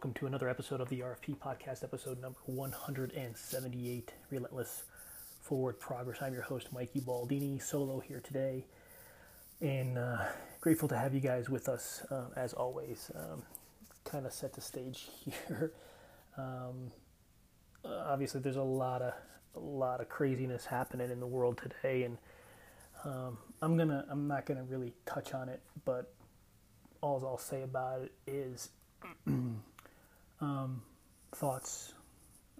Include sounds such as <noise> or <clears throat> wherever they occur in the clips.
Welcome to another episode of the RFP Podcast, episode number 178 Relentless Forward Progress. I'm your host, Mikey Baldini, solo here today, and uh, grateful to have you guys with us uh, as always. Um, kind of set the stage <laughs> here. Um, obviously, there's a lot of a lot of craziness happening in the world today, and um, I'm gonna I'm not gonna really touch on it, but all I'll say about it is <clears throat> um, thoughts,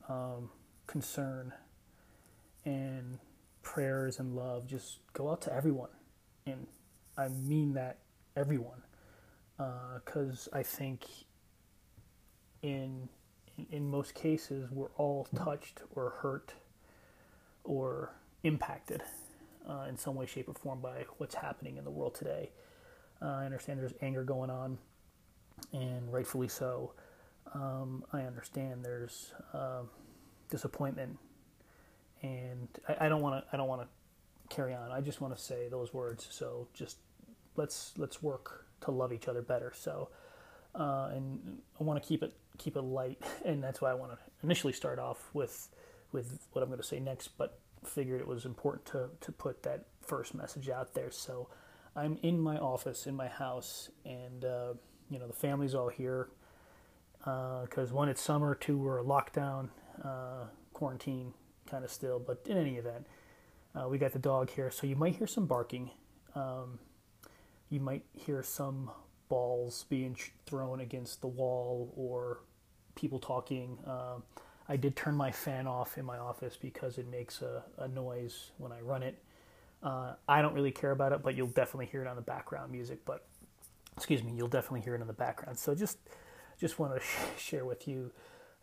um, concern, and prayers and love just go out to everyone. And I mean that everyone. Because uh, I think in, in, most cases, we're all touched or hurt or impacted uh, in some way, shape, or form by what's happening in the world today. Uh, I understand there's anger going on and rightfully so. Um, I understand there's uh, disappointment, and I don't want to. I don't want to carry on. I just want to say those words. So just let's let's work to love each other better. So, uh, and I want to keep it keep it light, <laughs> and that's why I want to initially start off with with what I'm going to say next. But figured it was important to to put that first message out there. So I'm in my office in my house, and uh, you know the family's all here because uh, one it's summer, two we're locked down, uh, quarantine kind of still. But in any event, uh, we got the dog here, so you might hear some barking. Um, you might hear some balls being thrown against the wall or people talking. Um, I did turn my fan off in my office because it makes a, a noise when I run it. Uh, I don't really care about it, but you'll definitely hear it on the background music. But excuse me, you'll definitely hear it in the background. So just just want to sh- share with you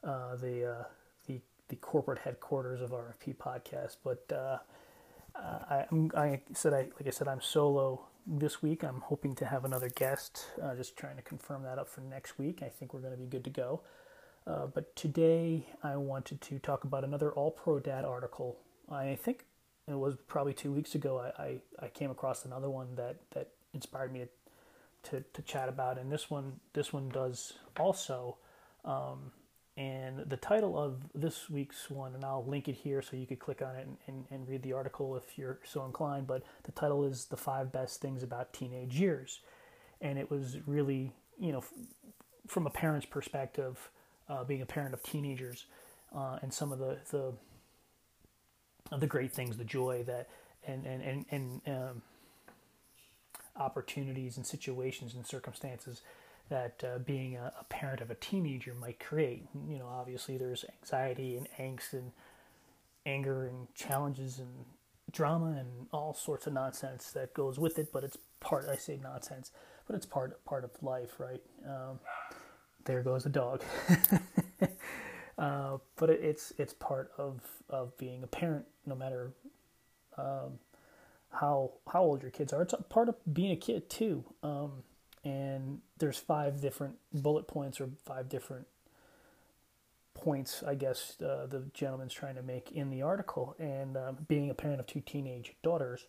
uh, the uh, the the corporate headquarters of RFP podcast. But uh, I, I, said I like I said I'm solo this week. I'm hoping to have another guest. Uh, just trying to confirm that up for next week. I think we're going to be good to go. But today I wanted to talk about another All Pro Dad article. I think it was probably two weeks ago. I, I, I came across another one that, that inspired me to to, to chat about, and this one this one does also. Um, and the title of this week's one, and I'll link it here so you could click on it and, and, and, read the article if you're so inclined. But the title is The Five Best Things About Teenage Years. And it was really, you know, f- from a parent's perspective, uh, being a parent of teenagers, uh, and some of the, the, the great things, the joy that, and, and, and, and um, opportunities and situations and circumstances that uh, being a, a, parent of a teenager might create. You know, obviously there's anxiety and angst and anger and challenges and drama and all sorts of nonsense that goes with it. But it's part. I say nonsense, but it's part part of life, right? Um, there goes the dog. <laughs> uh, but it, it's it's part of of being a parent, no matter um, how how old your kids are. It's a part of being a kid too. Um, and there's five different bullet points or five different points, I guess, uh, the gentleman's trying to make in the article. And uh, being a parent of two teenage daughters,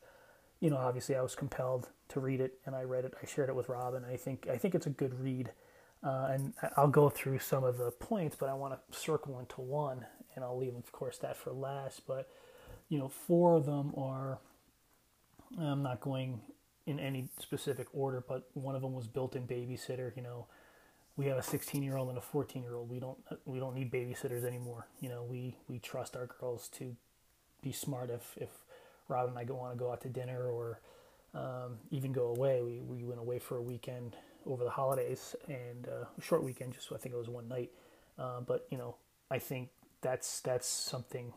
you know, obviously I was compelled to read it, and I read it. I shared it with Rob, and I think I think it's a good read. Uh, and I'll go through some of the points, but I want to circle into one, and I'll leave, of course, that for last. But you know, four of them are I'm not going in any specific order, but one of them was built-in babysitter. You know, we have a 16-year-old and a 14-year-old. We don't we don't need babysitters anymore. You know, we we trust our girls to be smart. If if Rob and I go want to go out to dinner or um, even go away, we we went away for a weekend over the holidays and uh, a short weekend. Just I think it was one night, uh, but you know, I think that's that's something.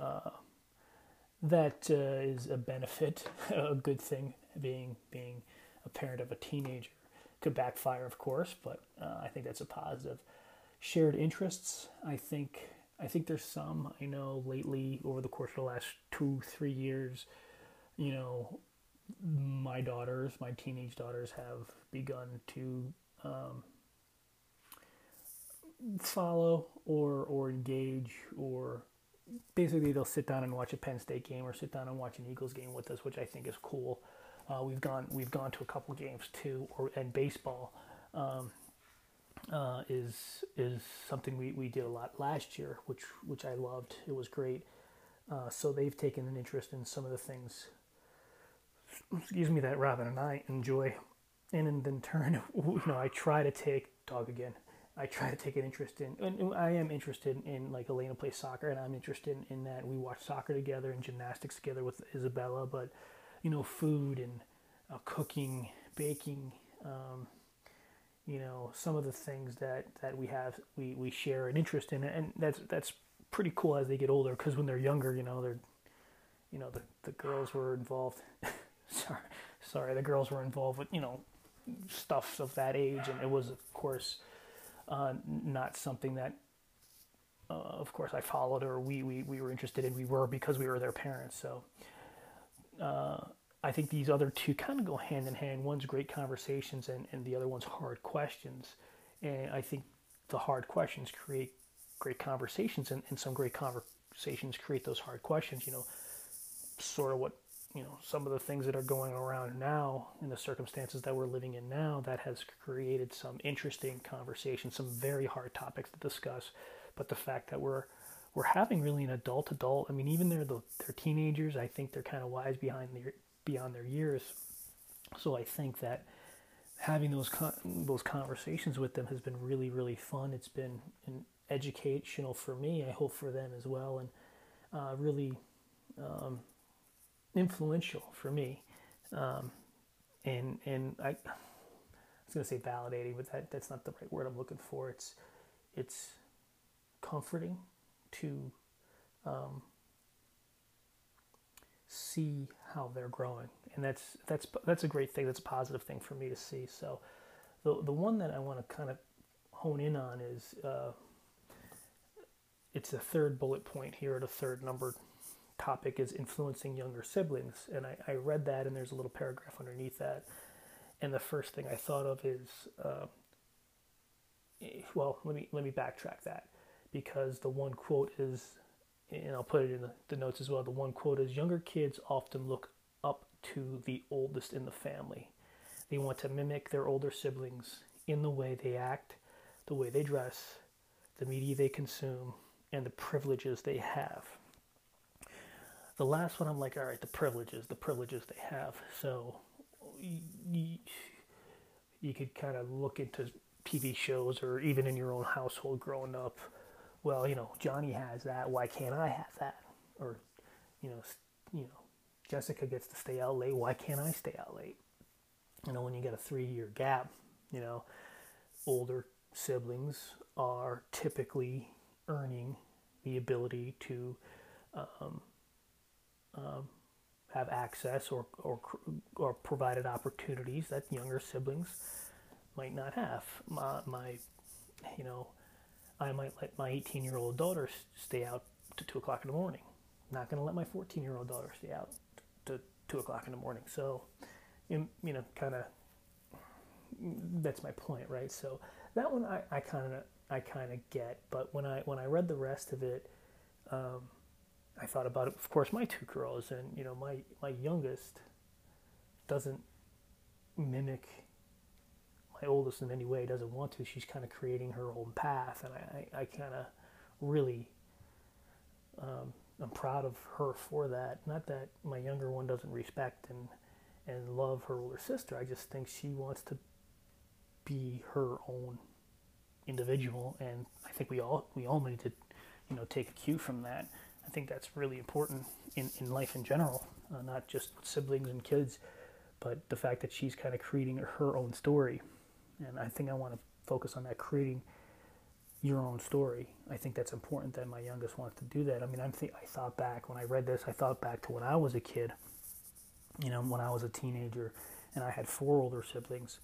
Uh, that uh, is a benefit, <laughs> a good thing. Being being a parent of a teenager could backfire, of course, but uh, I think that's a positive. Shared interests, I think. I think there's some. I know lately, over the course of the last two, three years, you know, my daughters, my teenage daughters, have begun to um, follow or or engage or basically they'll sit down and watch a Penn State game or sit down and watch an Eagles game with us, which I think is cool. Uh, we've gone we've gone to a couple games too, or and baseball. Um, uh, is is something we, we did a lot last year, which which I loved. It was great. Uh, so they've taken an interest in some of the things. Excuse me, that Robin and I enjoy, and in, in turn, <laughs> you know, I try to take dog again. I try to take an interest in, and I am interested in like Elena plays soccer, and I'm interested in, that we watch soccer together and gymnastics together with Isabella. But you know, food and uh, cooking, baking, um, you know, some of the things that, that we have, we, we share an interest in, and that's that's pretty cool as they get older. Because when they're younger, you know, they're, you know, the the girls were involved. <laughs> sorry, sorry, the girls were involved with you know, stuff of that age, and it was of course uh, not something that. Uh, of course, I followed or we, we, we were interested in. We were because we were their parents. So, uh, I think these other two kind of go hand in hand. One's great conversations, and, and the other one's hard questions. And I think the hard questions create great conversations, and, and some great conversations create those hard questions. You know, sort of what you know some of the things that are going around now in the circumstances that we're living in now that has created some interesting conversations, some very hard topics to discuss. But the fact that we're we're having really an adult adult. I mean, even they're the, they're teenagers. I think they're kind of wise behind their beyond their years. So I think that having those con- those conversations with them has been really really fun. It's been educational for me. I hope for them as well, and uh, really um, influential for me. Um, and and I, I was going to say validating, but that that's not the right word I'm looking for. It's it's comforting to um, see how they're growing, and that's that's that's a great thing. That's a positive thing for me to see. So, the the one that I want to kind of hone in on is uh, it's the third bullet point here, the third numbered topic is influencing younger siblings, and I, I read that, and there's a little paragraph underneath that, and the first thing I thought of is, uh, well, let me let me backtrack that because the one quote is and I'll put it in the, the notes as well. The one quote is Younger kids often look up to the oldest in the family. They want to mimic their older siblings in the way they act, the way they dress, the media they consume, and the privileges they have. The last one, I'm like, all right, the privileges, the privileges they have. So you, you could kind of look into TV shows or even in your own household growing up well, you know, Johnny has that. Why can't I have that? Or, you know, you know, Jessica gets to stay out late. Why can't I stay out late? You know, when you get a three-year gap, you know, older siblings are typically earning the ability to um, um, have access or, or or provided opportunities that younger siblings might not have. My, my you know I might let my 18 year old daughter stay out to 2 o'clock in the morning. I'm not going to let my 14 year old daughter stay out to 2 o'clock in the morning. So, you know, kind of, that's my point, right? So that one I kind of, I kind of get, but when I when I read the rest of it, um, I thought about it. Of course, my two girls, and you know, my my youngest doesn't mimic my oldest in any way doesn't want to. She's kind of creating her own path, and I, I, I kind of really, um, I'm proud of her for that. Not that my younger one doesn't respect and and love her older sister. I just think she wants to be her own individual, and I think we all we all need to, you know, take a cue from that. I think that's really important in, in life in general, uh, not just siblings and kids, but the fact that she's kind of creating her own story and I think I want to focus on that creating your own story. I think that's important that my youngest wants to do that. I mean, I'm th- I thought back when I read this, I thought back to when I was a kid, you know, when I was a teenager and I had four older siblings.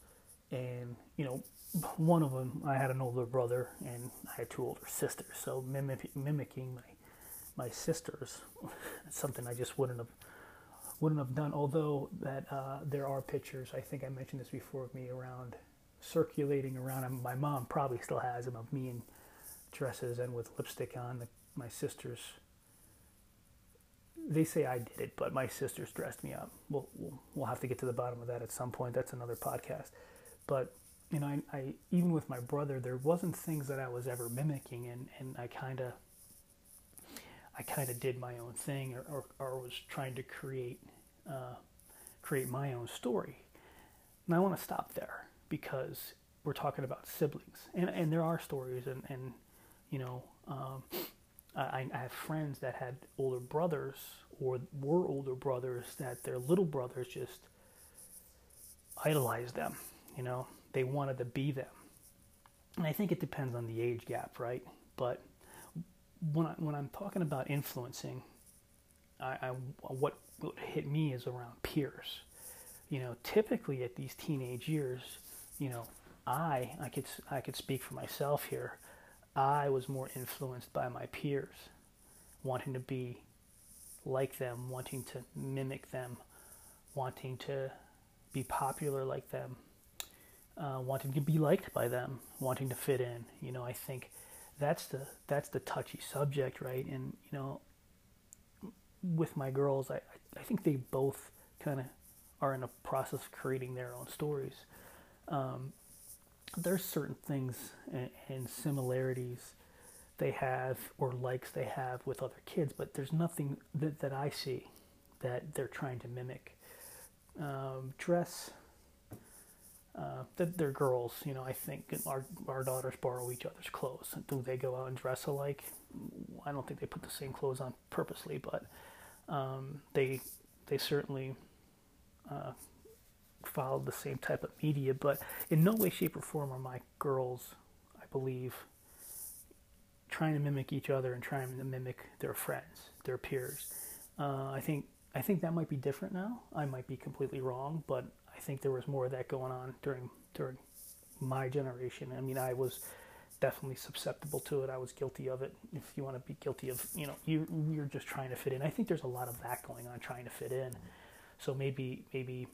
And, you know, one of them, I had an older brother and I had two older sisters. So mimic- mimicking my, my sisters, <laughs> something I just wouldn't have wouldn't have done. Although that uh, there are pictures, I think I mentioned this before of me around circulating around. And my mom probably still has them of me in dresses and with lipstick on. The, my sisters, they say I did it, but my sisters dressed me up. We'll, we'll, we'll have to get to the bottom of that at some point. That's another podcast. But you know, I, I even with my brother, there wasn't things that I was ever mimicking, and and I kind of I kind of did my own thing, or, or, or was trying to create uh, create my own story. And I want to stop there because we're talking about siblings, and and there are stories, and and you know, um, I, I have friends that had older brothers or were older brothers that their little brothers just idolized them. You know, they wanted to be them. And I think it depends on the age gap, right? But when I, when I'm talking about influencing, I, I what what hit me is around peers. You know, typically at these teenage years, you know, I I could I could speak for myself here. I was more influenced by my peers, wanting to be like them, wanting to mimic them, wanting to be popular like them, uh, wanting to be liked by them, wanting to fit in. You know, I think that's the that's the touchy subject, right? And you know, with my girls, I I think they both kind of are in a process of creating their own stories. Um, there's certain things and, and similarities they have or likes they have with other kids, but there's nothing that, that I see that they're trying to mimic. Um, dress, uh, they're girls, you know. I think our our daughters borrow each other's clothes. Do they go out and dress alike? I don't think they put the same clothes on purposely, but um, they they certainly uh, follow the same type of media. But in no way, shape, or form are my girls, I believe, trying to mimic each other and trying to mimic their friends, their peers. Uh, I think I think that might be different now. I might be completely wrong, but I think there was more of that going on during during my generation. I mean, I was definitely susceptible to it. I was guilty of it. If you want to be guilty of, you know, you you're just trying to fit in. I think there's a lot of that going on, trying to fit in. So maybe maybe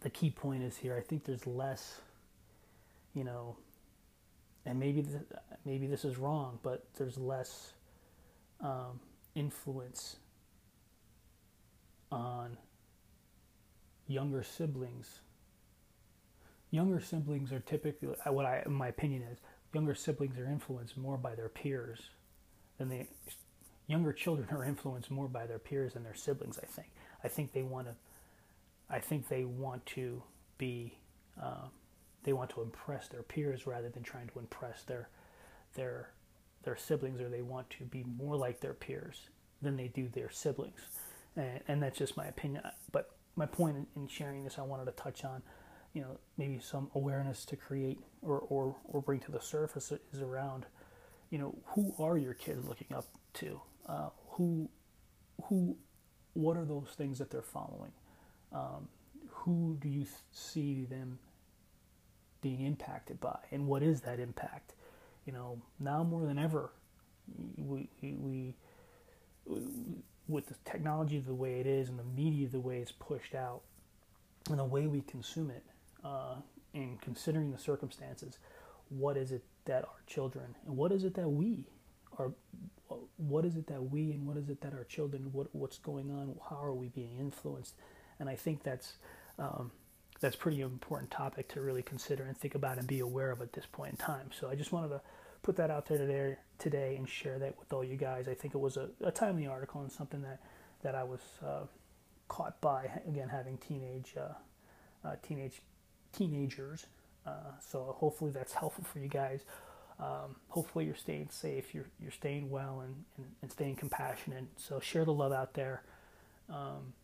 the key point is here. I think there's less, you know, and maybe maybe this is wrong, but there's less um, influence on younger siblings. Younger siblings are typically uh, what I, my opinion is, younger siblings are influenced more by their peers than they. Younger children are influenced more by their peers than their siblings. I think. I think they want to. I think they want to be. Uh, they want to impress their peers rather than trying to impress their their their siblings, or they want to be more like their peers than they do their siblings. And, and that's just my opinion. But my point in sharing this, I wanted to touch on, you know, maybe some awareness to create or, or, or bring to the surface is around, you know, who are your kids looking up to? Uh, who, who, what are those things that they're following? Um, who do you see them being impacted by, and what is that impact? You know, now more than ever, we, we, we with the technology the way it is and the media the way it's pushed out and the way we consume it, uh, and considering the circumstances, what is it that our children and what is it that we are, what is it that we and what is it that our children, what what's going on, how are we being influenced, and I think that's um, that's pretty important topic to really consider and think about and be aware of at this point in time. So I just wanted to put that out there today, today and share that with all you guys. I think it was a, a timely article and something that, that I was uh, caught by, again, having teenage, uh, uh, teenage teenagers. Uh, so hopefully that's helpful for you guys. Um, hopefully you're staying safe, you're, you're staying well and, and, and staying compassionate. So share the love out there. Um,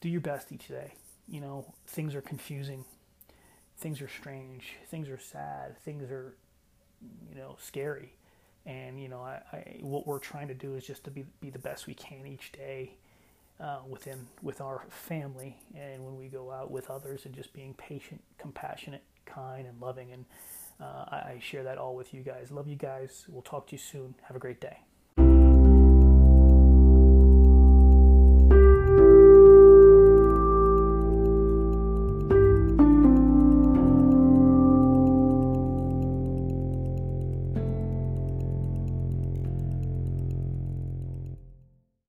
do your best each day. You know, things are confusing. Things are strange. Things are sad. Things are you know scary. And you know I, I, what we're trying to do is just to be, be the best we can each day uh, within with our family. And when we go out with others and just being patient compassionate kind and loving. And uh, I, I share that all with you guys. Love you guys. We'll talk to you soon. Have a great day